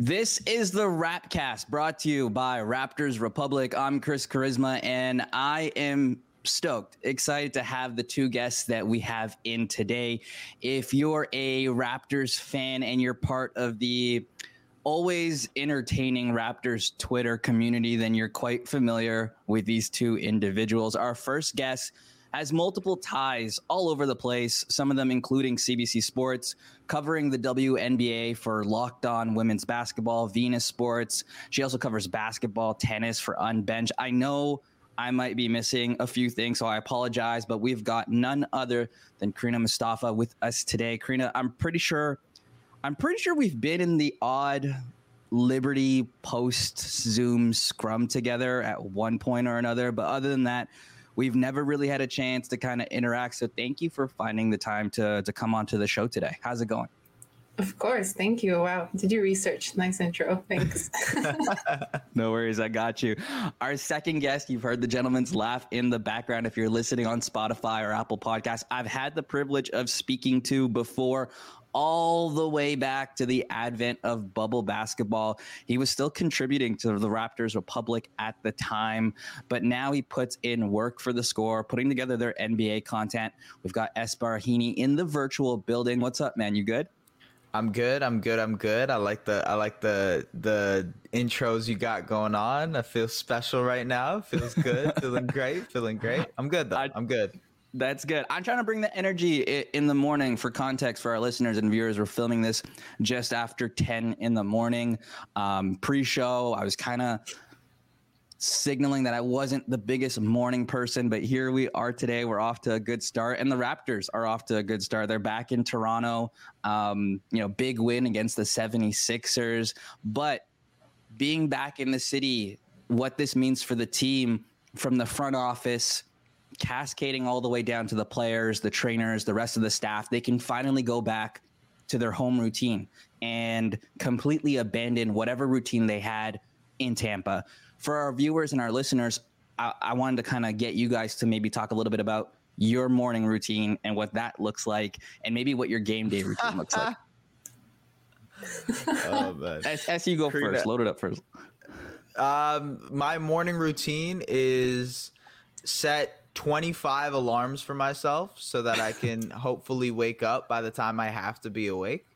This is the Rapcast brought to you by Raptors Republic. I'm Kris Cuaresma and I am stoked, excited to have the two guests that we have in today. If you're a Raptors fan and you're part of the always entertaining Raptors Twitter community, then you're quite familiar with these two individuals. Our first guest has multiple ties all over the place, some of them including CBC Sports, covering the WNBA for Locked On Women's Basketball, Venus Sports. She also covers basketball, tennis for Unbench. I know I might be missing a few things, so I apologize, but we've got none other than Crina Mustafa with us today. Crina, I'm pretty sure I'm pretty sure we've been in the odd Liberty post Zoom scrum together at one point or another, but other than that, we've never really had a chance to kind of interact. So thank you for finding the time to to come onto the show today. How's it going? Of course. Thank you. Wow. Did you research? Nice intro. Thanks. no worries. I got you. Our second guest, you've heard the gentleman's laugh in the background. If you're listening on Spotify or Apple Podcasts, I've had the privilege of speaking to before all the way back to the advent of bubble basketball. He was still contributing to the Raptors Republic at the time, but now he puts in work for the score, putting together their NBA content. We've got Heaney in the virtual building. What's up, man? You good? I'm good. I'm good. I'm good. I like the I like the the intros you got going on. I feel special right now. Feels good. feeling great. Feeling great. I'm good though. I, I'm good. That's good. I'm trying to bring the energy in the morning for context for our listeners and viewers. We're filming this just after 10 in the morning. Um, pre-show, I was kind of signaling that I wasn't the biggest morning person, but here we are today. We're off to a good start, and the Raptors are off to a good start. They're back in Toronto. Um, you know, big win against the 76ers. But being back in the city, what this means for the team from the front office cascading all the way down to the players, the trainers, the rest of the staff, they can finally go back to their home routine and completely abandon whatever routine they had in Tampa. For our viewers and our listeners, I, I wanted to kind of get you guys to maybe talk a little bit about your morning routine and what that looks like, and maybe what your game day routine looks like. oh. As, as you go first, load it up first. Um, my morning routine is set 25 alarms for myself so that I can hopefully wake up by the time I have to be awake.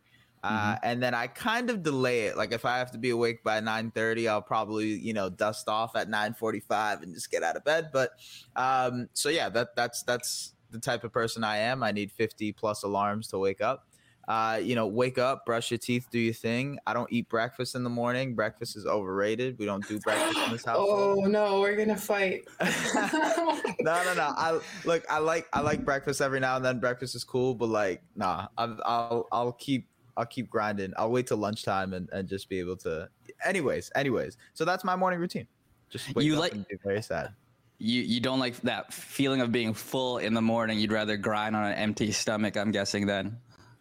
Uh, mm-hmm. and then I kind of delay it. Like if I have to be awake by 9:30, I'll probably you know dust off at 9:45 and just get out of bed. But um, so yeah, that that's that's the type of person I am. I need 50 plus alarms to wake up uh, you know, wake up, brush your teeth, do your thing. I don't eat breakfast in the morning. Breakfast is overrated. We don't do breakfast in this house. Oh no, we're gonna fight. no, no, no. I look. I like I like breakfast every now and then. Breakfast is cool, but like, nah. I'll I'll, I'll keep I'll keep grinding. I'll wait till lunchtime and, and just be able to. Anyways, anyways. So that's my morning routine. Just wake you up like, and be very sad. You you don't like that feeling of being full in the morning. You'd rather grind on an empty stomach. I'm guessing then.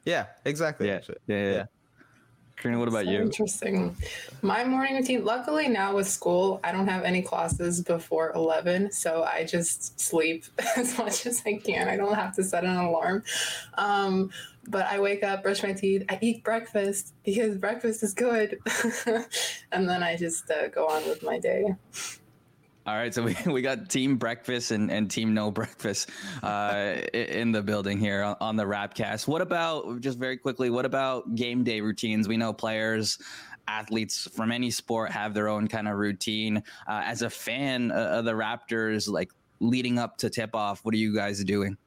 Yeah, exactly. Yeah, yeah, yeah. yeah. Crina, what about so you? Interesting. My morning routine. Luckily, now with school, I don't have any classes before eleven, so I just sleep as much as I can. I don't have to set an alarm. Um, but I wake up, brush my teeth, I eat breakfast because breakfast is good, and then I just uh, go on with my day. All right, so we, we got team breakfast and, and team no breakfast uh, in the building here on, on the Rapcast. What about just very quickly? What about game day routines? We know players, athletes from any sport have their own kind of routine. Uh, as a fan of the Raptors, like leading up to tip off, what are you guys doing?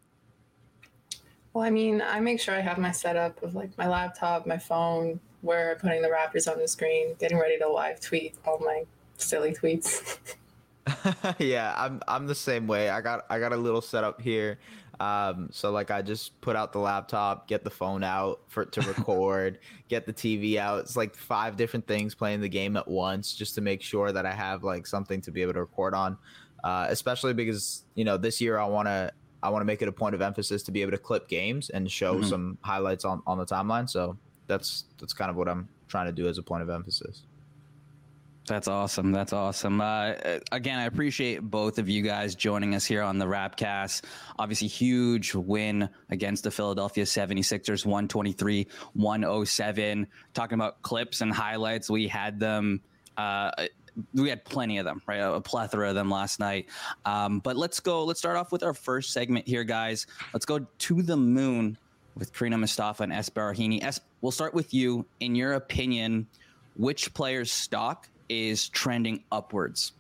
Well, I mean, I make sure I have my setup of like my laptop, my phone, where I'm putting the Raptors on the screen, getting ready to live tweet all my silly tweets. yeah, I'm I'm the same way. I got I got a little setup here. Um, so like I just put out the laptop, get the phone out for to record, get the TV out. It's like five different things playing the game at once just to make sure that I have like something to be able to record on. Uh, especially because you know this year I want to I want to make it a point of emphasis to be able to clip games and show mm-hmm. some highlights on on the timeline. So that's that's kind of what I'm trying to do as a point of emphasis. That's awesome. That's awesome. Uh, again, I appreciate both of you guys joining us here on the Rapcast. Obviously, huge win against the Philadelphia 76ers, 123 107. Talking about clips and highlights, we had them. Uh, we had plenty of them, right? A plethora of them last night. Um, but let's go. Let's start off with our first segment here, guys. Let's go to the moon with Crina Mustafa and Es Baraheni. Es, we'll start with you. In your opinion, which player's stock is trending upwards?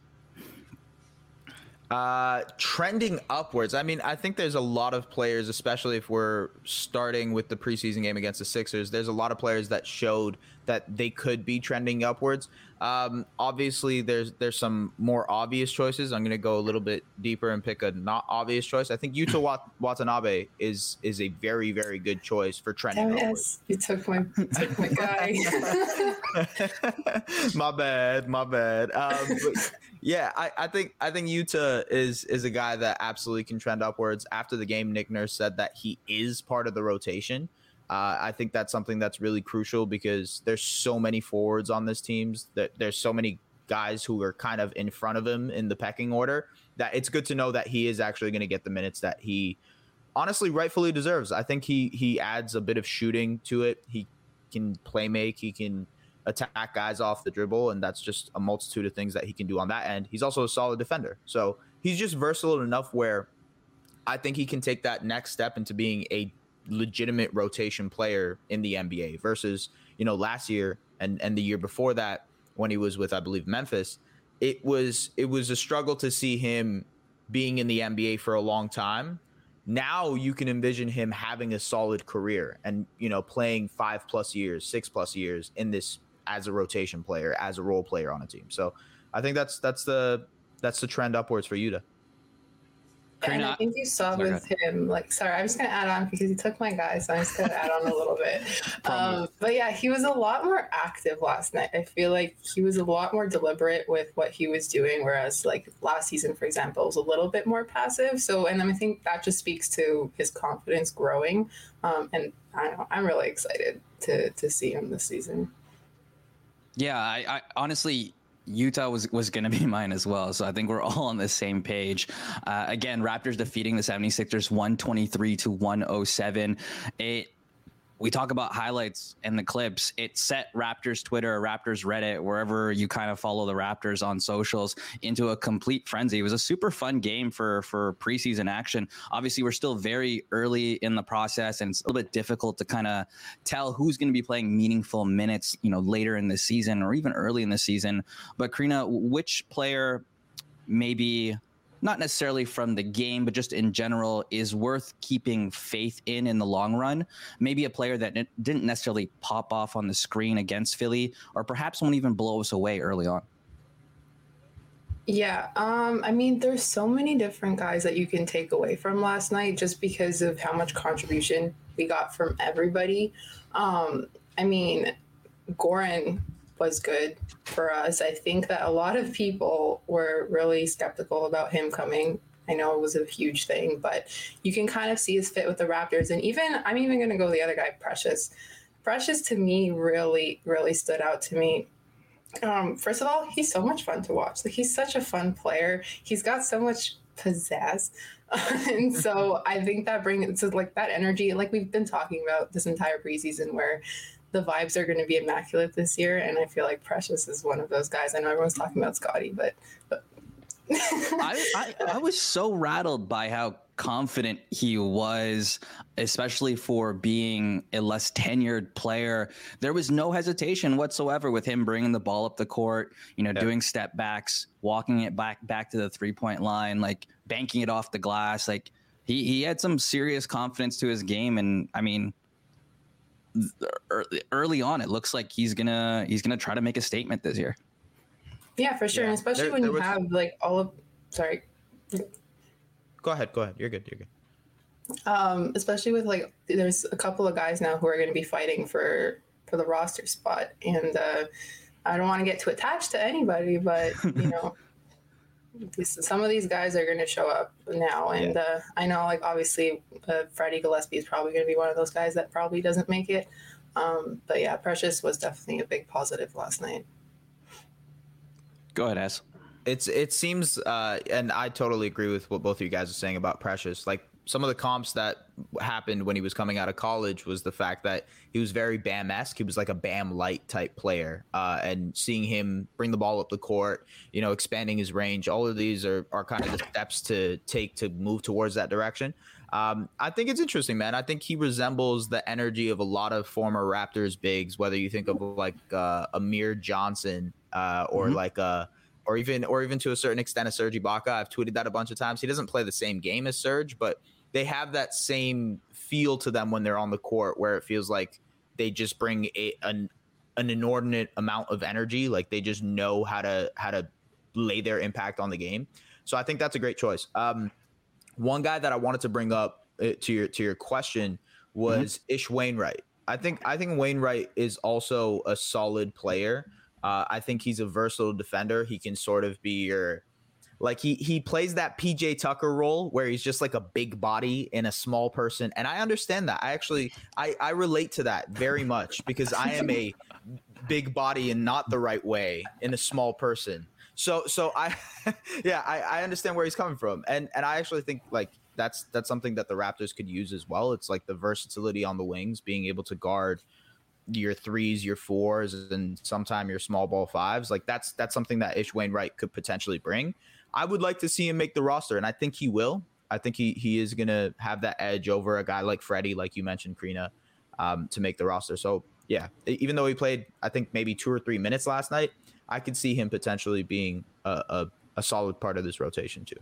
Uh, trending upwards. I mean, I think there's a lot of players, especially if we're starting with the preseason game against the Sixers. There's a lot of players that showed that they could be trending upwards. Um, obviously, there's there's some more obvious choices. I'm going to go a little bit deeper and pick a not obvious choice. I think Yuta Wat- Watanabe is is a very very good choice for trending. Yes, you took my took my guy. my bad, my bad. Um, yeah, I, I think I think Yuta is is a guy that absolutely can trend upwards. After the game, Nick Nurse said that he is part of the rotation. Uh, I think that's something that's really crucial because there's so many forwards on this teams that there's so many guys who are kind of in front of him in the pecking order that it's good to know that he is actually going to get the minutes that he honestly rightfully deserves. I think he he adds a bit of shooting to it. He can play make, he can attack guys off the dribble and that's just a multitude of things that he can do on that end. He's also a solid defender. So, he's just versatile enough where I think he can take that next step into being a legitimate rotation player in the NBA versus you know last year and and the year before that when he was with I believe Memphis. It was it was a struggle to see him being in the NBA for a long time. Now you can envision him having a solid career and you know playing 5 plus years 6 plus years in this as a rotation player as a role player on a team. So I think that's that's the that's the trend upwards for Yuta. And I think you saw sorry, with him, like, sorry, I'm just going to add on because he took my guy, so I'm just going to add on a little bit. Um, but yeah, he was a lot more active last night. I feel like he was a lot more deliberate with what he was doing, whereas, like, last season, for example, was a little bit more passive. So, and then I think that just speaks to his confidence growing. Um, and I don't know, I'm really excited to, to see him this season. Yeah, I, I honestly, Yuta was was going to be mine as well. So I think we're all on the same page. Uh, again, Raptors defeating the 76ers 123 to 107. It we talk about highlights and the clips. It set Raptors Twitter, Raptors Reddit, wherever you kind of follow the Raptors on socials, into a complete frenzy. It was a super fun game for for preseason action. Obviously, we're still very early in the process, and it's a little bit difficult to kind of tell who's going to be playing meaningful minutes, you know, later in the season or even early in the season. But Crina, which player maybe not necessarily from the game, but just in general, is worth keeping faith in in the long run. Maybe a player that didn't necessarily pop off on the screen against Philly, or perhaps won't even blow us away early on. Yeah, um, I mean, there's so many different guys that you can take away from last night just because of how much contribution we got from everybody. Um, I mean, Goran was good for us. I think that a lot of people were really skeptical about him coming. I know it was a huge thing, but you can kind of see his fit with the Raptors. And even, I'm even going to go the other guy, Precious. Precious to me really, really stood out to me. Um, first of all, he's so much fun to watch. Like he's such a fun player. He's got so much pizzazz. and so I think that brings so like that energy, like we've been talking about this entire preseason, where the vibes are going to be immaculate this year, and I feel like Precious is one of those guys. I know everyone's talking about Scottie, but, but I, I, I was so rattled by how confident he was, especially for being a less tenured player. There was no hesitation whatsoever with him bringing the ball up the court, you know, yeah. doing step backs, walking it back back to the three point line, like banking it off the glass. Like he he had some serious confidence to his game, and I mean, early on, it looks like he's gonna he's gonna try to make a statement this year. Yeah, for sure, yeah. and especially there, when there you was... have like all of sorry. Go ahead, go ahead. You're good. You're good. Um, especially with like, there's a couple of guys now who are going to be fighting for for the roster spot, and uh, I don't want to get too attached to anybody, but you know, some of these guys are going to show up now, and yeah. uh, I know like obviously uh, Freddie Gillespie is probably going to be one of those guys that probably doesn't make it. Um, but yeah, Precious was definitely a big positive last night. Go ahead, Es. It's it seems, uh, and I totally agree with what both of you guys are saying about Precious. Like some of the comps that happened when he was coming out of college was the fact that he was very Bam esque. He was like a Bam light type player, uh, and seeing him bring the ball up the court, you know, expanding his range. All of these are are kind of the steps to take to move towards that direction. Um, I think it's interesting, man. I think he resembles the energy of a lot of former Raptors bigs, whether you think of like uh, Amir Johnson uh, or mm-hmm. like a uh, or even or even to a certain extent a Serge Ibaka. I've tweeted that a bunch of times. He doesn't play the same game as Serge, but they have that same feel to them when they're on the court, where it feels like they just bring a, an an inordinate amount of energy. Like they just know how to how to lay their impact on the game. So I think that's a great choice. Um, one guy that I wanted to bring up uh, to your to your question was mm-hmm. Ish Wainwright. I think I think Wainwright is also a solid player. Uh, I think he's a versatile defender. He can sort of be your like he he plays that PJ Tucker role where he's just like a big body in a small person, and I understand that. I actually I I relate to that very much because I am a big body in not the right way in a small person. So so I yeah I, I understand where he's coming from, and and I actually think like that's that's something that the Raptors could use as well. It's like the versatility on the wings, being able to guard your threes, your fours, and sometime your small ball fives. Like that's that's something that Ish Wainwright could potentially bring. I would like to see him make the roster, and I think he will. I think he he is gonna have that edge over a guy like Freddie, like you mentioned, Crina, um, to make the roster. So yeah, even though he played, I think maybe two or three minutes last night, I could see him potentially being a, a, a solid part of this rotation too.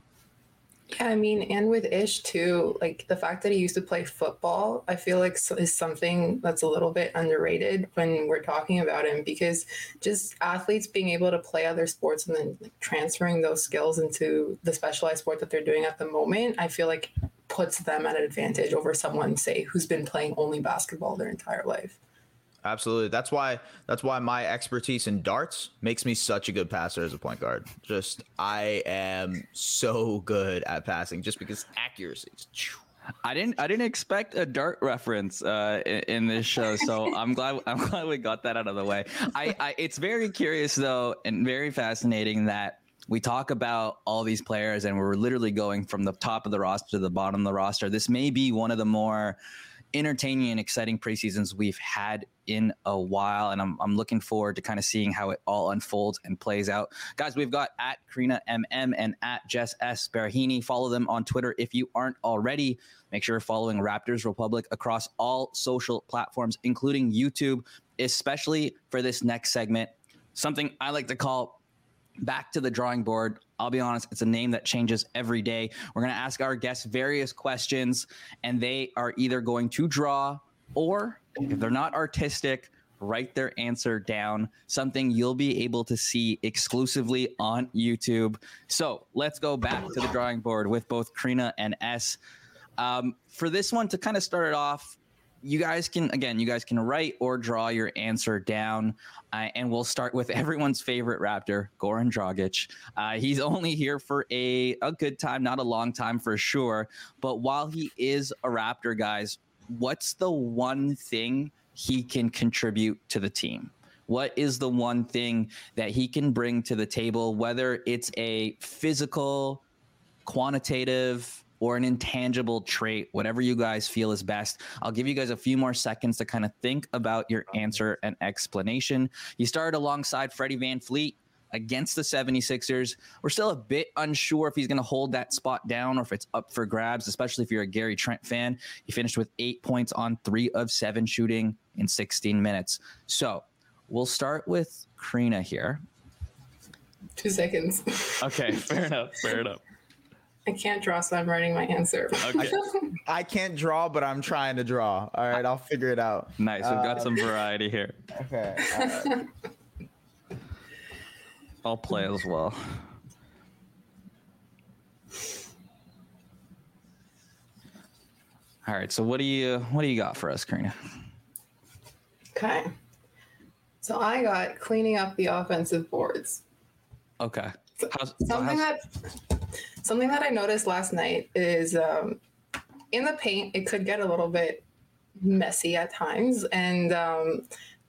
Yeah, I mean, and with Ish too, like the fact that he used to play football, I feel like is something that's a little bit underrated when we're talking about him because just athletes being able to play other sports and then transferring those skills into the specialized sport that they're doing at the moment, I feel like puts them at an advantage over someone, say, who's been playing only basketball their entire life. Absolutely. That's why that's why my expertise in darts makes me such a good passer as a point guard. Just I am so good at passing just because accuracy. I didn't I didn't expect a dart reference uh, in, in, this show, so I'm glad I'm glad we got that out of the way. I, I it's very curious though and very fascinating that we talk about all these players and we're literally going from the top of the roster to the bottom of the roster. This may be one of the more entertaining and exciting preseasons we've had in a while. And I'm, I'm looking forward to kind of seeing how it all unfolds and plays out. Guys, we've got at Karina MM and at Jess S. Barahini. Follow them on Twitter if you aren't already. Make sure you're following Raptors Republic across all social platforms, including YouTube, especially for this next segment. Something I like to call back to the drawing board. I'll be honest, it's a name that changes every day. We're going to ask our guests various questions, and they are either going to draw or, if they're not artistic, write their answer down, something you'll be able to see exclusively on YouTube. So let's go back to the drawing board with both Crina and S. Um, for this one, to kind of start it off, you guys can again you guys can write or draw your answer down. Uh, and we'll start with everyone's favorite raptor goran dragic. Uh, he's only here for a, a good time not a long time for sure. But while he is a raptor guys what's the one thing he can contribute to the team? What is the one thing that he can bring to the table whether it's a physical quantitative or an intangible trait, whatever you guys feel is best. I'll give you guys a few more seconds to kind of think about your answer and explanation. You started alongside Freddie VanVleet against the 76ers. We're still a bit unsure if he's going to hold that spot down or if it's up for grabs, especially if you're a Gary Trent fan. He finished with eight points on three of seven shooting in 16 minutes. So we'll start with Crina here. Two seconds. okay, fair enough. Fair enough. I can't draw, so I'm writing my answer. Okay. I can't draw, but I'm trying to draw. All right, I'll figure it out. Nice. We've got uh, some variety here. Okay. I'll play as well. All right. So what do you what do you got for us, Crina? Okay. So I got cleaning up the offensive boards. Okay. How's, something how's... that something that I noticed last night is um, in the paint it could get a little bit messy at times, and um,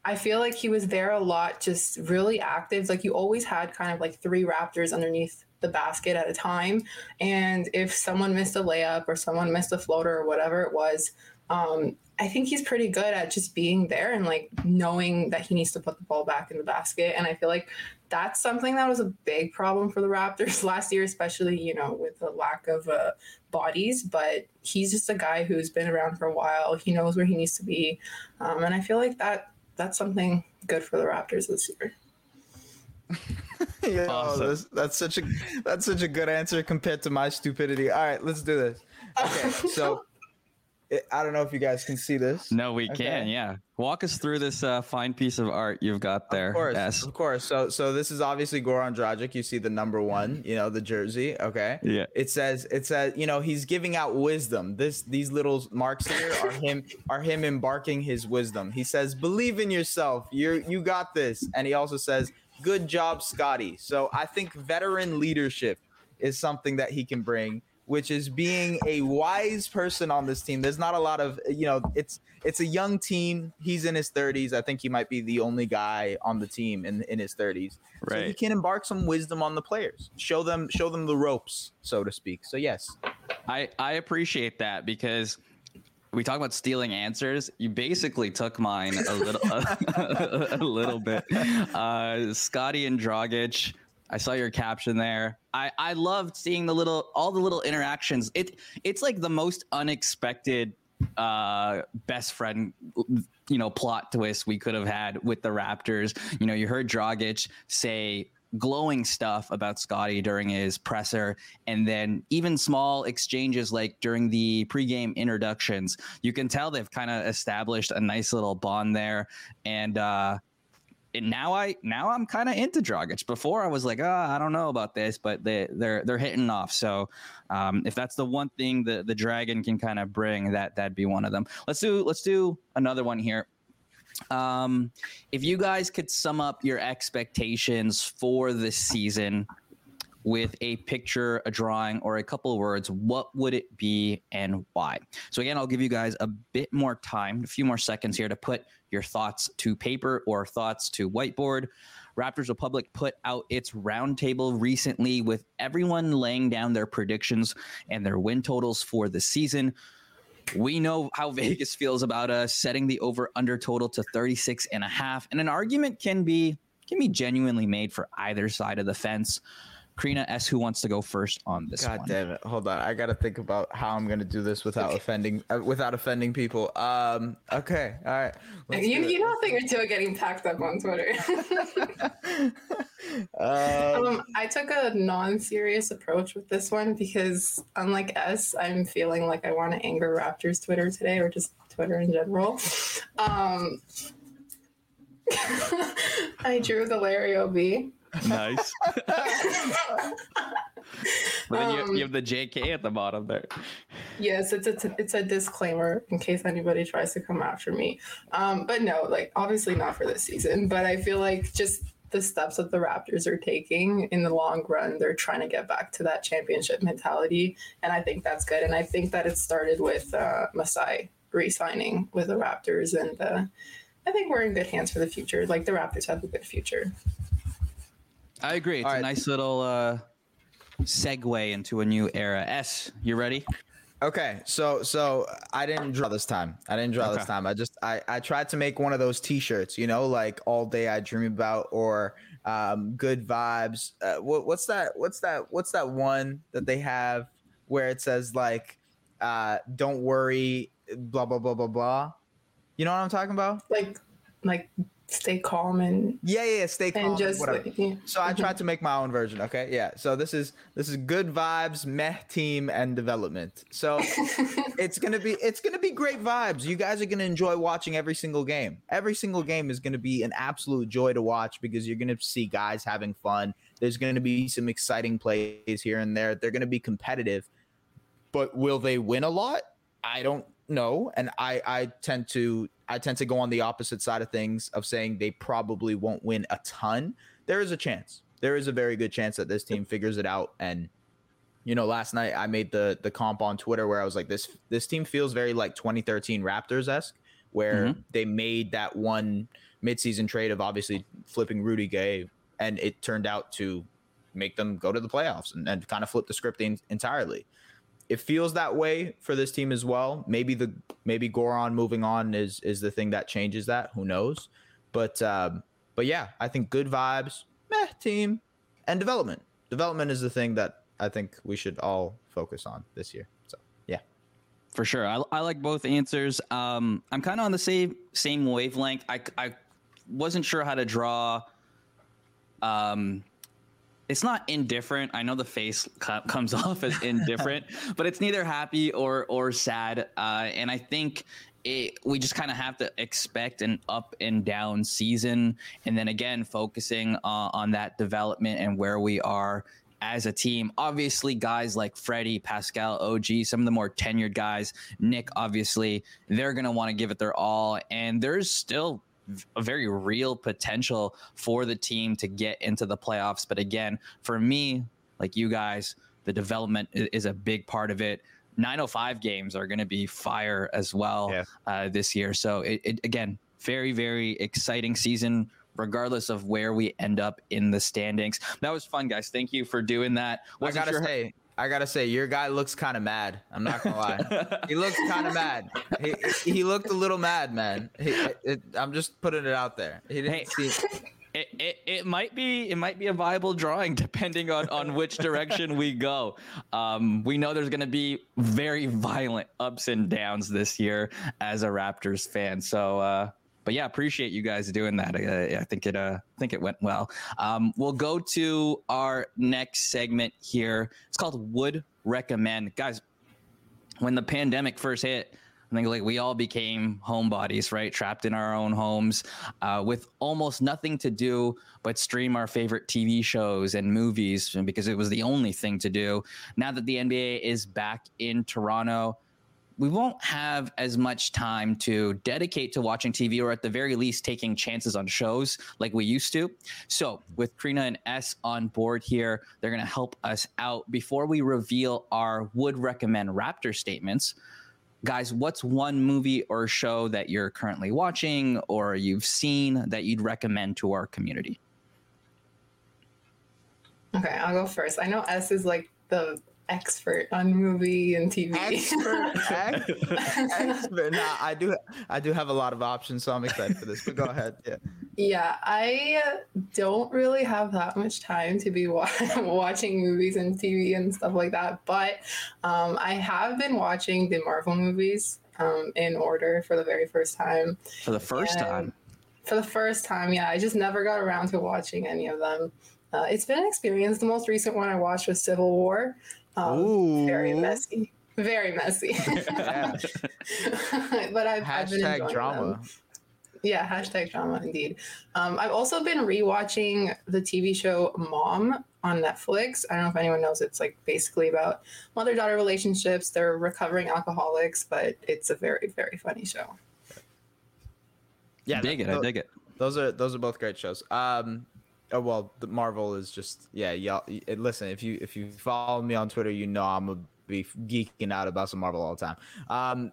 I feel like he was there a lot, just really active. Like you always had kind of like three Raptors underneath the basket at a time. And if someone missed a layup or someone missed a floater or whatever it was, um, I think he's pretty good at just being there and like knowing that he needs to put the ball back in the basket. And I feel like that's something that was a big problem for the Raptors last year, especially, you know, with the lack of uh, bodies. But he's just a guy who's been around for a while. He knows where he needs to be. Um, and I feel like that that's something good for the Raptors this year. yeah, awesome. that's, that's such a that's such a good answer compared to my stupidity. All right, let's do this. Okay, so I don't know if you guys can see this. No, we okay. can. Yeah, walk us through this uh, fine piece of art you've got there. Of course, yes. of course. So, so this is obviously Goran Dragic. You see the number one. You know the jersey. Okay. Yeah. It says it says you know he's giving out wisdom. This these little marks here are him are him embarking his wisdom. He says, "Believe in yourself. You're you got this." And he also says, "Good job, Scottie." So I think veteran leadership is something that he can bring which is being a wise person on this team. There's not a lot of, you know, it's it's a young team. He's in his 30s. I think he might be the only guy on the team in in his 30s. Right. So he can embark some wisdom on the players. Show them show them the ropes, so to speak. So yes. I I appreciate that because we talk about stealing answers. You basically took mine a little a, a, little bit. Uh, Scotty and Dragic I saw your caption there. I I loved seeing the little all the little interactions. It it's like the most unexpected uh best friend you know plot twist we could have had with the Raptors. You know, you heard Dragic say glowing stuff about Scottie during his presser, and then even small exchanges like during the pregame introductions. You can tell they've kind of established a nice little bond there, and uh, now I now I'm kind of into Dragic. Before I was like, oh, I don't know about this, but they they're they're hitting off. So um, if that's the one thing the the Dragon can kind of bring, that that'd be one of them. Let's do let's do another one here. Um, if you guys could sum up your expectations for this season with a picture, a drawing, or a couple of words, what would it be and why? So, again, I'll give you guys a bit more time, a few more seconds here to put your thoughts to paper or thoughts to whiteboard. Raptors Republic put out its roundtable recently with everyone laying down their predictions and their win totals for the season. We know how Vegas feels about us setting the over under total to 36 and a half. And an argument can be can be genuinely made for either side of the fence. Crina Es. Who wants to go first on this? God one? damn it! Hold on, I gotta think about how I'm gonna do this without okay. offending uh, without offending people. Um. Okay. All right. You you don't think you're getting packed up on Twitter. um, um, I took a non-serious approach with this one because unlike Es, I'm feeling like I want to anger Raptors Twitter today, or just Twitter in general. Um. I drew the Larry OB. Nice. but then you, um, you, have the JK at the bottom there. Yes, it's a it's a disclaimer in case anybody tries to come after me. Um, but no, like obviously not for this season. But I feel like just the steps that the Raptors are taking in the long run, they're trying to get back to that championship mentality, and I think that's good. And I think that it started with uh, Masai re-signing with the Raptors, and uh, I think we're in good hands for the future. Like the Raptors have a good future. I agree. It's All a right. nice little uh, segue into a new era. Es, you ready? Okay, so so I didn't draw this time. I didn't draw okay. this time. I just I I tried to make one of those T-shirts, you know, like all day I dream about or um, good vibes. Uh, what, what's that? What's that? What's that one that they have where it says like, uh, "Don't worry," blah blah blah blah blah. You know what I'm talking about? Like like stay calm and yeah yeah stay calm and just whatever. Yeah. so i mm-hmm. tried to make my own version okay? Yeah so this is this is good vibes meh team and development. So it's gonna be it's gonna be great vibes. You guys are gonna enjoy watching every single game. Every single game is gonna be an absolute joy to watch because you're gonna see guys having fun. There's gonna be some exciting plays here and there. They're gonna be competitive. But will they win a lot? I don't know. And I I tend to I tend to go on the opposite side of things of saying they probably won't win a ton. There is a chance. There is a very good chance that this team figures it out and you know, last night I made the the comp on Twitter where I was like this this team feels very like 2013 Raptors-esque where mm-hmm. they made that one midseason trade of obviously flipping Rudy Gay and it turned out to make them go to the playoffs and, and kind of flip the script in, entirely it feels that way for this team as well. Maybe the maybe Goran moving on is is the thing that changes that. Who knows? But um, but yeah, I think good vibes, meh, team, and development. Development is the thing that I think we should all focus on this year. So yeah, for sure. I, I like both answers. Um, I'm kind of on the same same wavelength. I I wasn't sure how to draw. Um, it's not indifferent. I know the face comes off as indifferent, but it's neither happy or or sad. Uh, and I think it, we just kind of have to expect an up and down season, and then again focusing uh, on that development and where we are as a team. Obviously, guys like Freddie, Pascal, OG, some of the more tenured guys, Nick, obviously, they're going to want to give it their all. And there's still a very real potential for the team to get into the playoffs. But again, for me, like you guys, the development is a big part of it. 905 games are going to be fire as well yeah. uh, this year. So it, it, again, very very exciting season regardless of where we end up in the standings. That was fun, guys. Thank you for doing that. Wasn't I gotta sure say, I gotta say, your guy looks kind of mad. I'm not gonna lie. he looks kind of mad. He, he looked a little mad, man. He, it, I'm just putting it out there. He didn't hey. see. It, it, it might be it might be a viable drawing depending on on which direction we go. Um, we know there's going to be very violent ups and downs this year as a Raptors fan. So uh, but yeah, appreciate you guys doing that. I, I think it, uh, I think it went well. Um, we'll go to our next segment here. It's called Would Recommend, guys. When the pandemic first hit, I think like we all became homebodies, right? Trapped in our own homes, uh, with almost nothing to do but stream our favorite TV shows and movies because it was the only thing to do. Now that the NBA is back in Toronto, we won't have as much time to dedicate to watching TV or at the very least taking chances on shows like we used to. So, with Crina and Es on board here, they're going to help us out. Before we reveal our would recommend Raptor statements, guys, what's one movie or show that you're currently watching or you've seen that you'd recommend to our community? Okay, I'll go first. I know Es is like the expert on movie and TV. Expert, expert. Nah, I do. I do have a lot of options, so I'm excited for this. But go ahead. Yeah. Yeah, I don't really have that much time to be wa- watching movies and TV and stuff like that. But um, I have been watching the Marvel movies um, in order for the very first time. For the first and time. For the first time, yeah. I just never got around to watching any of them. Uh, it's been an experience. The most recent one I watched was Civil War. Um, very messy. Very messy. but I've, I've been enjoying drama. Them. Yeah, hashtag drama indeed. Um, I've also been rewatching the TV show Mom on Netflix. I don't know if anyone knows. It's like basically about mother daughter relationships. They're recovering alcoholics, but it's a very very funny show. Yeah, dig it. I dig it. Those are those are both great shows. Um, Oh well, the Marvel is just yeah, y'all. Listen, if you if you follow me on Twitter, you know I'm gonna be geeking out about some Marvel all the time. Um,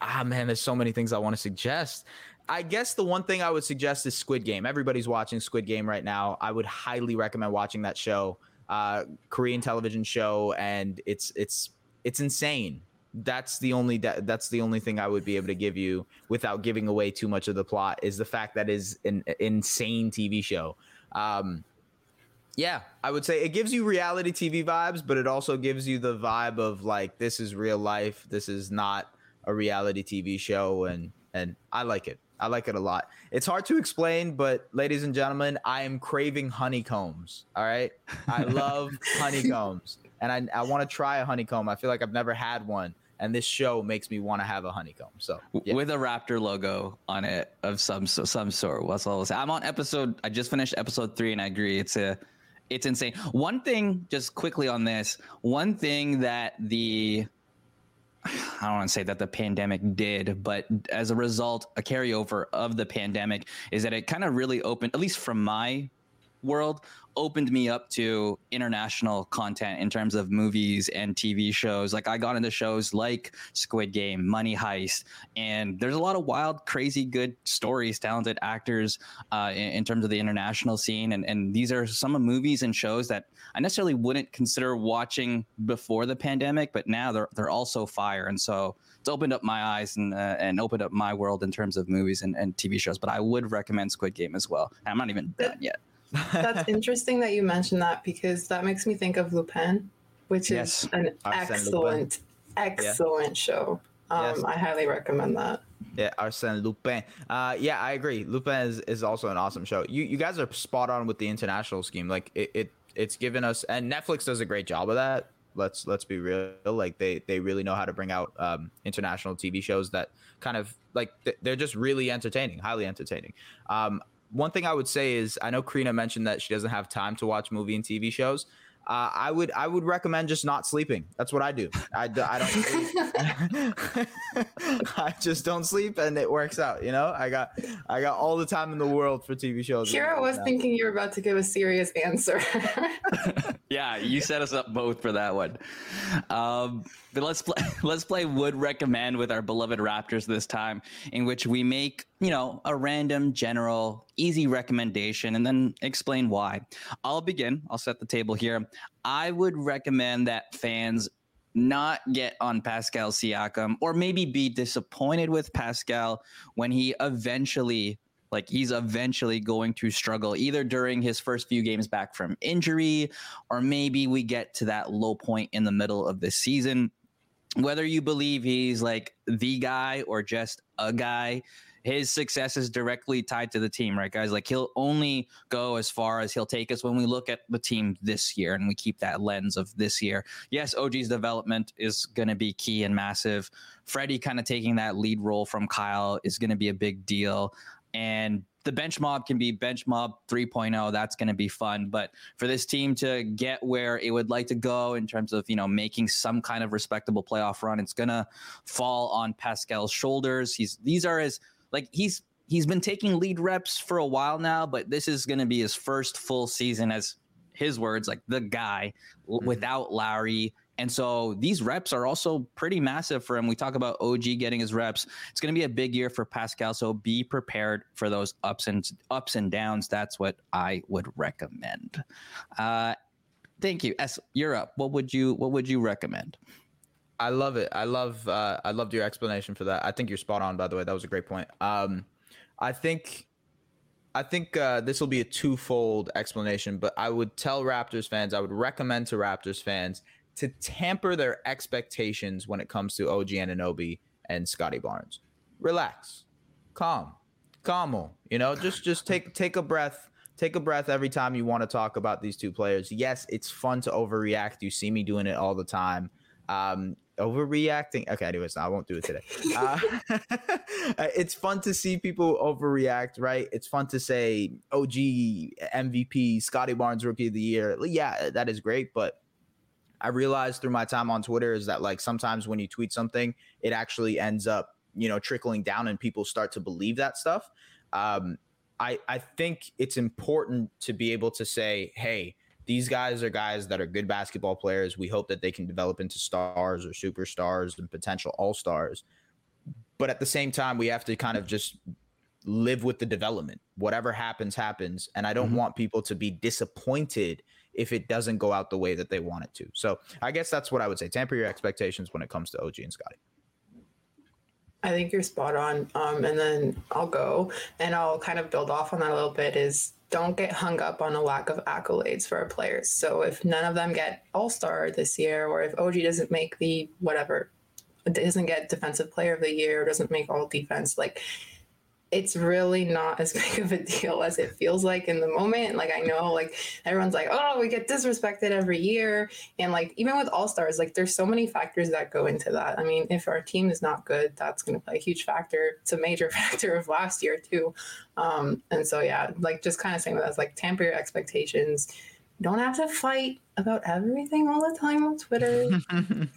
ah man, there's so many things I want to suggest. I guess the one thing I would suggest is Squid Game. Everybody's watching Squid Game right now. I would highly recommend watching that show, uh, Korean television show, and it's it's it's insane. That's the only that, that's the only thing I would be able to give you without giving away too much of the plot is the fact that is an insane TV show. Um, yeah, I would say it gives you reality TV vibes, but it also gives you the vibe of like this is real life. This is not a reality TV show, and and I like it. I like it a lot. It's hard to explain, but ladies and gentlemen, I am craving honeycombs. All right, I love honeycombs, and I I want to try a honeycomb. I feel like I've never had one, and this show makes me want to have a honeycomb. So yeah. with a raptor logo on it of some some sort. What's all say? I'm on episode. I just finished episode three, and I agree. It's a it's insane. One thing, just quickly on this, one thing that the I don't want to say that the pandemic did, but as a result, a carryover of the pandemic is that it kind of really opened, at least from my world opened me up to international content in terms of movies and TV shows. Like I got into shows like Squid Game, Money Heist, and there's a lot of wild, crazy, good stories, talented actors uh, in, in, terms of the international scene. And, and these are some of movies and shows that I necessarily wouldn't consider watching before the pandemic, but now they're they're also fire. And so it's opened up my eyes and uh, and opened up my world in terms of movies and, and TV shows. But I would recommend Squid Game as well. I'm not even done yet. That's interesting that you mentioned that because that makes me think of Lupin, which yes. is an Arsène excellent, Lupin. excellent yeah. show. Um, yes. I highly recommend that. Yeah, Arsène Lupin. Uh, yeah, I agree. Lupin is, is also an awesome show. You you guys are spot on with the international scheme. Like it, it it's given us and Netflix does a great job of that. Let's let's be real. Like they they really know how to bring out um, international TV shows that kind of like they're just really entertaining, highly entertaining. Um, one thing I would say is I know Crina mentioned that she doesn't have time to watch movie and TV shows. Uh, I would I would recommend just not sleeping. That's what I do. I, I don't. I just don't sleep, and it works out. You know, I got I got all the time in the world for TV shows. Kira was now. thinking you were about to give a serious answer. yeah, you set us up both for that one. Um, but let's play. Let's play. Would recommend with our beloved Raptors this time, in which we make you know a random, general, easy recommendation, and then explain why. I'll begin. I'll set the table here. I would recommend that fans not get on Pascal Siakam, or maybe be disappointed with Pascal when he eventually like he's eventually going to struggle either during his first few games back from injury, or maybe we get to that low point in the middle of the season whether you believe he's like the guy or just a guy, his success is directly tied to the team, right, guys? Like he'll only go as far as he'll take us when we look at the team this year and we keep that lens of this year. Yes, OG's development is going to be key and massive. Freddie kind of taking that lead role from Kyle is going to be a big deal. And the bench mob can be bench mob 3.0 that's going to be fun but for this team to get where it would like to go in terms of you know making some kind of respectable playoff run it's going to fall on pascal's shoulders he's these are his like he's he's been taking lead reps for a while now but this is going to be his first full season as his words like the guy mm-hmm. without lowry and so these reps are also pretty massive for him. We talk about OG getting his reps. It's going to be a big year for Pascal. So be prepared for those ups and ups and downs. That's what I would recommend. Uh, thank you. Es, you're up. What would you What would you recommend? I love it. I love. Uh, I loved your explanation for that. I think you're spot on. By the way, that was a great point. Um, I think I think uh, this will be a twofold explanation, but I would tell Raptors fans, I would recommend to Raptors fans to tamper their expectations when it comes to OG Anunoby and Scottie Barnes. Relax, calm, calmo. You know, just just take take a breath. Take a breath every time you want to talk about these two players. Yes, it's fun to overreact. You see me doing it all the time. Um, overreacting. Okay, anyways, I won't do it today. Uh, it's fun to see people overreact, right? It's fun to say OG MVP, Scottie Barnes Rookie of the Year. Yeah, that is great, but I realized through my time on Twitter is that like sometimes when you tweet something, it actually ends up, you know, trickling down and people start to believe that stuff. Um, I, I think it's important to be able to say, hey, these guys are guys that are good basketball players. We hope that they can develop into stars or superstars and potential all stars. But at the same time, we have to kind of just live with the development. Whatever happens, happens. And I don't mm-hmm. want people to be disappointed if it doesn't go out the way that they want it to. So I guess that's what I would say. Temper your expectations when it comes to OG and Scottie. I think you're spot on. Um, and then I'll go and I'll kind of build off on that a little bit is don't get hung up on a lack of accolades for our players. So if none of them get all star this year, or if OG doesn't make the whatever, doesn't get defensive player of the year, doesn't make all defense, like it's really not as big of a deal as it feels like in the moment. Like I know like everyone's like, oh, we get disrespected every year. And like even with all stars, like there's so many factors that go into that. I mean, if our team is not good, that's gonna play a huge factor. It's a major factor of last year too. Um, and so yeah, like just kind of saying us, like tamper your expectations. don't have to fight about everything all the time on Twitter.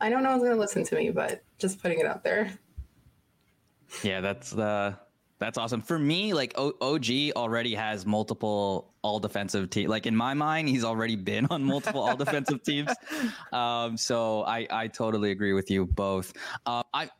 I don't know who's gonna listen to me, but just putting it out there. Yeah, that's the that's awesome. For me, like o- OG already has multiple all defensive teams. Like in my mind, he's already been on multiple all defensive teams. Um, so I I totally agree with you both. Uh, I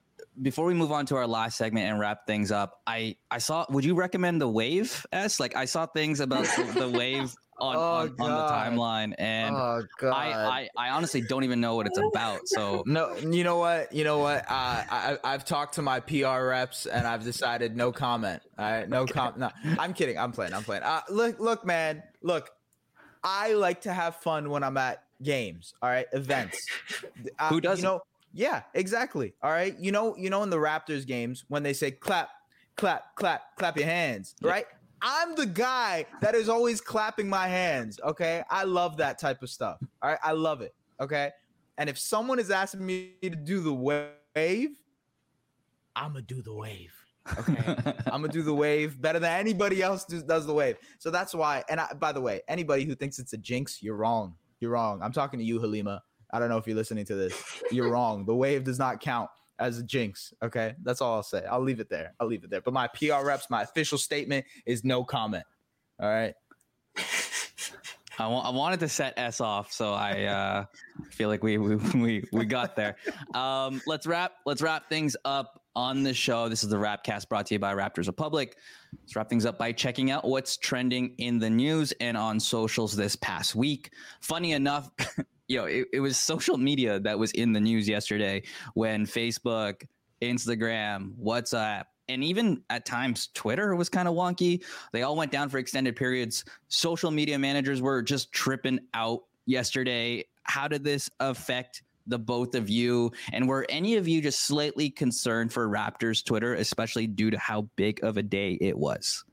before we move on to our last segment and wrap things up, I I saw. Would you recommend the Wave Es? Like I saw things about the, the Wave on, Oh, on, on the timeline, and oh. I, I I honestly don't even know what it's about. So no, you know what? You know what? Uh, I I've talked to my PR reps and I've decided no comment. All right, no comment. No, I'm kidding. I'm playing. I'm playing. Uh, look, look, man. Look, I like to have fun when I'm at games. All right, events. Uh, Who doesn't? You know, yeah, exactly. All right. You know, you know, in the Raptors games when they say clap, clap, clap, clap your hands. Yeah. Right. I'm the guy that is always clapping my hands. Okay. I love that type of stuff. All right. I love it. Okay. And if someone is asking me to do the wave, I'm gonna do the wave. Okay. I'm gonna do the wave better than anybody else does, does the wave. So that's why. And I, by the way, anybody who thinks it's a jinx, you're wrong. You're wrong. I'm talking to you, Halima. I don't know if you're listening to this. You're wrong. The wave does not count as a jinx. Okay. That's all I'll say. I'll leave it there. I'll leave it there. But my PR reps, my official statement is no comment. All right. I I wanted to set Es off, so I uh, feel like we we we, we got there. Um, let's wrap let's wrap things up on the show. This is the Rapcast brought to you by Raptors Republic. Let's wrap things up by checking out what's trending in the news and on socials this past week. Funny enough, you know, it, it was social media that was in the news yesterday when Facebook, Instagram, WhatsApp, and even at times Twitter was kind of wonky. They all went down for extended periods. Social media managers were just tripping out yesterday. How did this affect the both of you? And were any of you just slightly concerned for Raptors Twitter, especially due to how big of a day it was?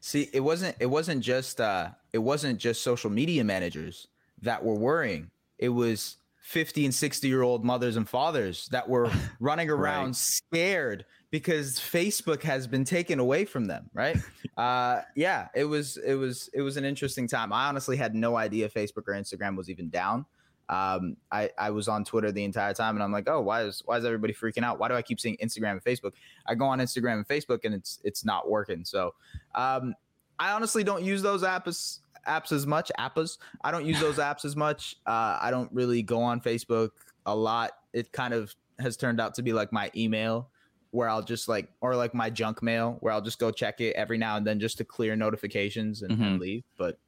See, it wasn't it wasn't just uh it wasn't just social media managers that were worrying. It was 50 and 60 year old mothers and fathers that were running around Right. scared because Facebook has been taken away from them, right? uh yeah, it was it was it was an interesting time. I honestly had no idea Facebook or Instagram was even down. Um I I was on Twitter the entire time and I'm like, "Oh, why is why is everybody freaking out? Why do I keep seeing Instagram and Facebook?" I go on Instagram and Facebook and it's it's not working. So, um I honestly don't use those apps apps as much. Apps. I don't use those apps as much. Uh, I don't really go on Facebook a lot. It kind of has turned out to be like my email, where I'll just like, or like my junk mail, where I'll just go check it every now and then just to clear notifications and, and Mhm. leave. But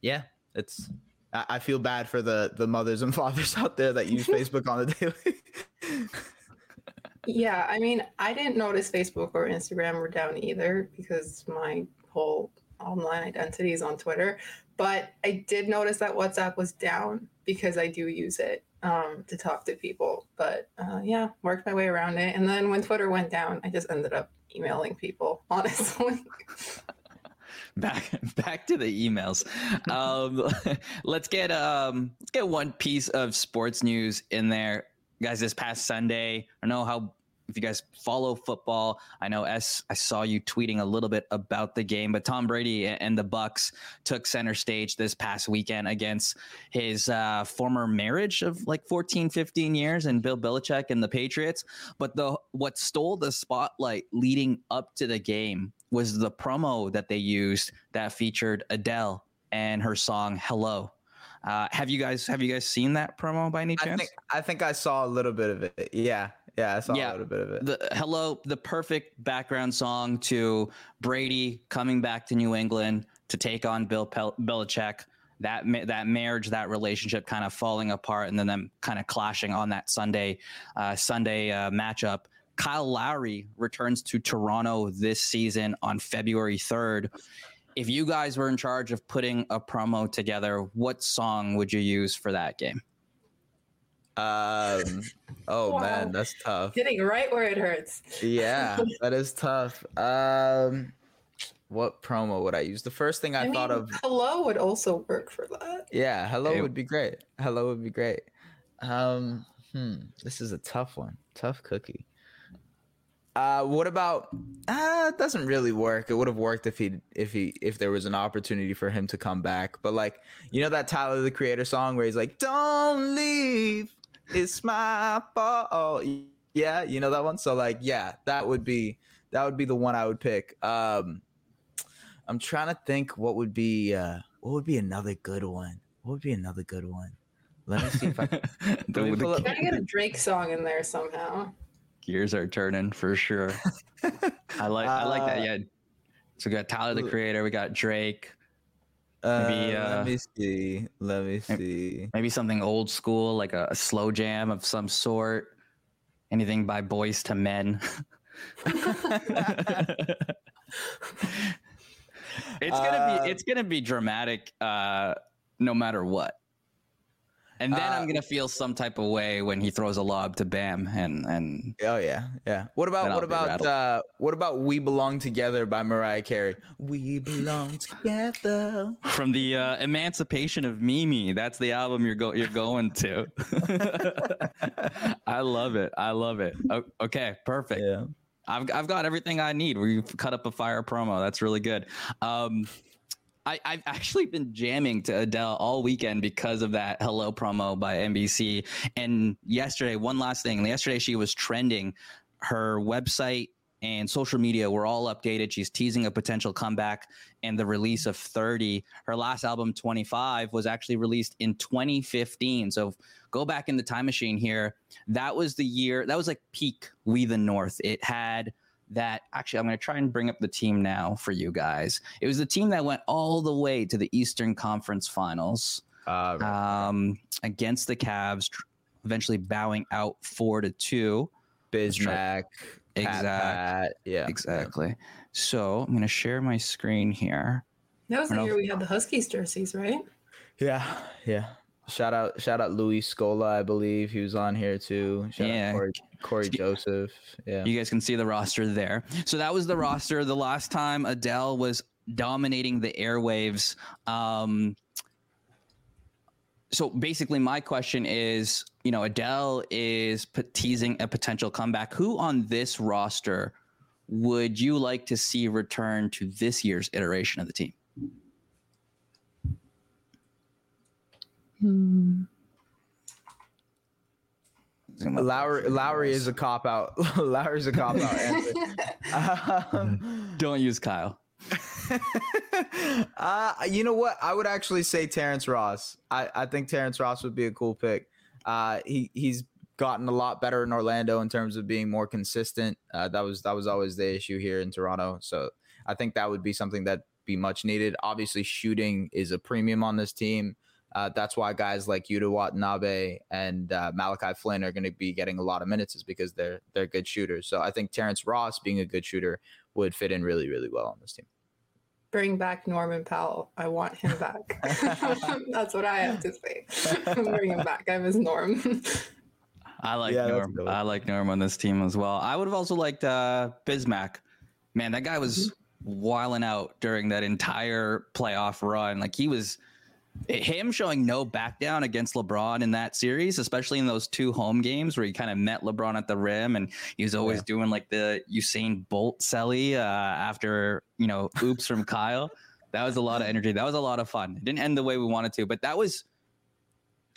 yeah, it's. I I feel bad for the the mothers and fathers out there that use Facebook on the daily. Yeah, I mean, I didn't notice Facebook or Instagram were down either because my whole online identities on Twitter. But I did notice that WhatsApp was down because I do use it um, to talk to people. But uh, yeah, worked my way around it. And then when Twitter went down, I just ended up emailing people, honestly. back back to the emails. Um, let's get um, let's get one piece of sports news in there, guys. This past Sunday, I know how if you guys follow football, I know Es. I saw you tweeting a little bit about the game, but Tom Brady and the Bucs took center stage this past weekend against his uh, former marriage of like 14, 15 years, and Bill Belichick and the Patriots. But the what stole the spotlight leading up to the game was the promo that they used that featured Adele and her song "Hello." Uh, have you guys have you guys seen that promo by any I chance? think I think I saw a little bit of it. Yeah, yeah, I saw Yeah. a little bit of it. the hello the perfect background song to brady coming back to new england to take on bill Pel- belichick that that marriage that relationship kind of falling apart and then them kind of clashing on that sunday uh, sunday uh, matchup kyle lowry returns to toronto this season on february 3rd if you guys were in charge of putting a promo together what song would you use for that game Um. Oh Wow. man, that's tough. Getting right where it hurts. Yeah, that is tough. Um, what promo would I use? The first thing I, I, thought mean, of, hello would also work for that. yeah, hello It- would be great. Hello would be great. Um, hmm, this is a tough one. Tough cookie. Uh, what about? Ah, it doesn't really work. It would have worked if he, if he, if there was an opportunity for him to come back. But like, you know that Tyler the Creator song where he's like, "Don't leave." It's my fault. Yeah, you know that one. So like, yeah, that would be that would be the one I would pick. Um, I'm trying to think what would be uh, what would be another good one. What would be another good one? Let me see if I. The- me the up- Gotta get a Drake song in there somehow. gears are turning for sure. I like I like that. Uh, Yeah. So we got Tyler the Creator, we got Drake, Maybe, uh, let me see. Let me maybe- see. maybe something old school like a, a slow jam of some sort. Anything by Boyz II Men. it's gonna Uh, be it's gonna be dramatic uh no matter what. And then I'm Uh, gonna feel some type of way when he throws a lob to Bam and and Oh yeah, yeah. What about what about uh what about "We Belong Together" by Mariah Carey? We belong together. from the uh, Emancipation of Mimi. That's the album you're go you're going to. I love it. I love it. Okay, perfect. Yeah. I've I've got everything I need. We've cut up a fire promo. That's really good. Um, I, I've actually been jamming to Adele all weekend because of that Hello promo by NBC. And yesterday, one last thing. Yesterday, she was trending. Her website and social media were all updated. She's teasing a potential comeback and the release of 30. Her last album, 25, was actually released in 2015. So go back in the time machine here. That was the year, that was like peak We the North. It had that actually, I'm going to try and bring up the team now for you guys. It was the team that went all the way to the Eastern Conference Finals Uh, right. um, against the Cavs, tr- eventually bowing out four to two. Bismack, Pat Exact- Pat, yeah, Exactly. So I'm going to share my screen here. That was the year we had the Huskies jerseys, right? yeah, yeah. Shout out, shout out, Luis Scola, I believe he was on here too. Shout Yeah. out Corey, Cory Joseph. Yeah, You guys can see the roster there. So that was the roster. The last time Adele was dominating the airwaves. Um, so basically, my question is, you know, Adele is teasing a potential comeback. Who on this roster would you like to see return to this year's iteration of the team? Lowry, Lowry is a cop out. Lowry's a cop out um, Don't use Kyle. uh, you know what? I would actually say Terrence Ross. I, I think Terrence Ross would be a cool pick. Uh, he he's gotten a lot better in Orlando in terms of being more consistent. Uh, that was that was always the issue here in Toronto. So I think that would be something that be much needed. Obviously, shooting is a premium on this team. Uh, that's why guys like Yuta Watanabe and uh, Malachi Flynn are going to be getting a lot of minutes, is because they're they're good shooters. So I think Terrence Ross being a good shooter would fit in really really well on this team. Bring back Norman Powell. I want him back. That's what I have to say. Bring him back. I miss Norm. I like Yeah, Norm. I like Norm on this team as well. I would have also liked uh, Bismack. Man, that guy was wiling out during that entire playoff run. Like he was him showing no back down against LeBron in that series, especially in those two home games where he kind of met LeBron at the rim and he was always doing like the Usain Bolt celly uh, after, you know, oops from Kyle. That was a lot of energy. That was a lot of fun. It didn't end the way we wanted to, but that was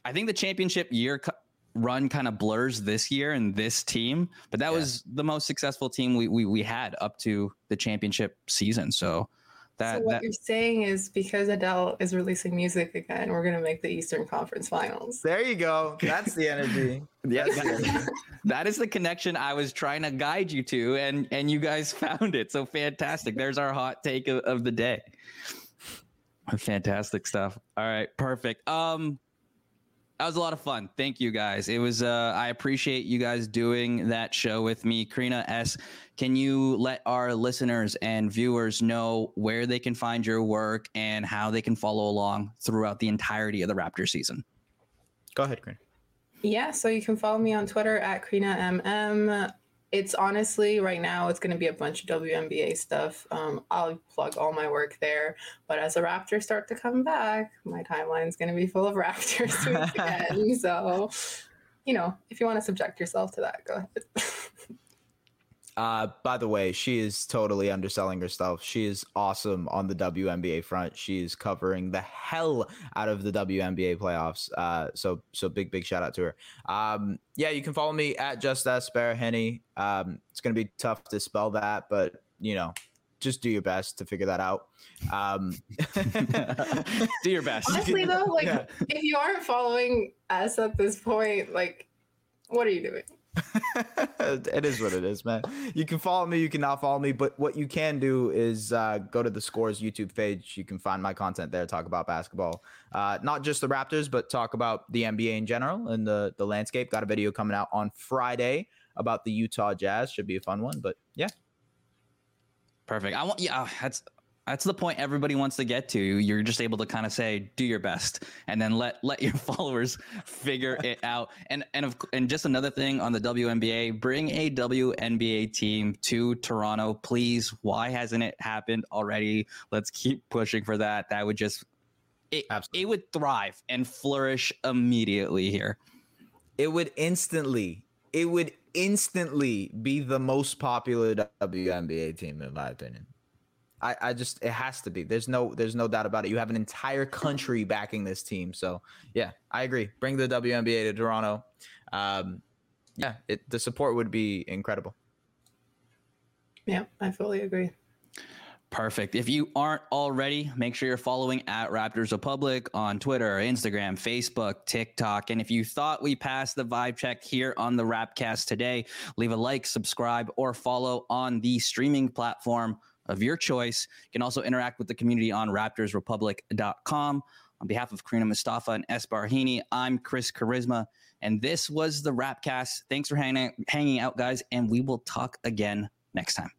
I think the championship year cu- run kind of blurs this year and this team, but that Yeah. was the most successful team we, we we had up to the championship season. So that so what that you're saying is because Adele is releasing music again, we're gonna make the Eastern Conference Finals. There you go. That's the energy. yeah, That's the that, that is the connection I was trying to guide you to, and and you guys found it. So fantastic. There's our hot take of, of the day. Fantastic stuff. All right, perfect. Um, that was a lot of fun. Thank you guys. It was. Uh, I appreciate you guys doing that show with me. Crina Es. Can you let our listeners and viewers know where they can find your work and how they can follow along throughout the entirety of the Raptor season? Go ahead, Crina. Yeah, so you can follow me on Twitter at Crina MM. It's honestly right now it's going to be a bunch of WNBA stuff. Um, I'll plug all my work there. But as the Raptors start to come back, my timeline's going to be full of Raptors again. So, you know, if you want to subject yourself to that, go ahead. Uh, by the way, she is totally underselling herself. She is awesome on the WNBA front. She is covering the hell out of the WNBA playoffs. Uh, so so big big shout out to her. Um, yeah, you can follow me at just s Henny. Um, it's gonna be tough to spell that, but you know, just do your best to figure that out. Um, do your best. Honestly, though, like yeah. if you aren't following us at this point, like, what are you doing? it is what it is, man. You can follow me, you cannot follow me, but what you can do is uh, go to the Scores YouTube page. You can find my content there. Talk about basketball, uh, not just the Raptors, but talk about the NBA in general and the the landscape. Got a video coming out on Friday about the Utah Jazz. Should be a fun one. But yeah, perfect. I want yeah. That's that's the point everybody wants to get to. You're just able to kind of say, "Do your best," and then let let your followers figure it out. And and of, and just another thing on the WNBA, bring a WNBA team to Toronto, please. Why hasn't it happened already? Let's keep pushing for that. That would just it, it would thrive and flourish immediately here. It would instantly, it would instantly be the most popular WNBA team, in my opinion. I, I just it has to be. There's no there's no doubt about it. You have an entire country backing this team. So yeah, I agree. Bring the WNBA to Toronto. Um, yeah, it, the support would be incredible. Yeah, I fully agree. Perfect. If you aren't already, make sure you're following at Raptors Republic on Twitter, Instagram, Facebook, TikTok. And if you thought we passed the vibe check here on the Rapcast today, leave a like, subscribe, or follow on the streaming platform of your choice. You can also interact with the community on raptorsrepublic.com. On behalf of Crina Mustafa and Es. Baraheni, I'm Kris Cuaresma, and this was the Rapcast. Thanks for hanging, hanging out, guys, and we will talk again next time.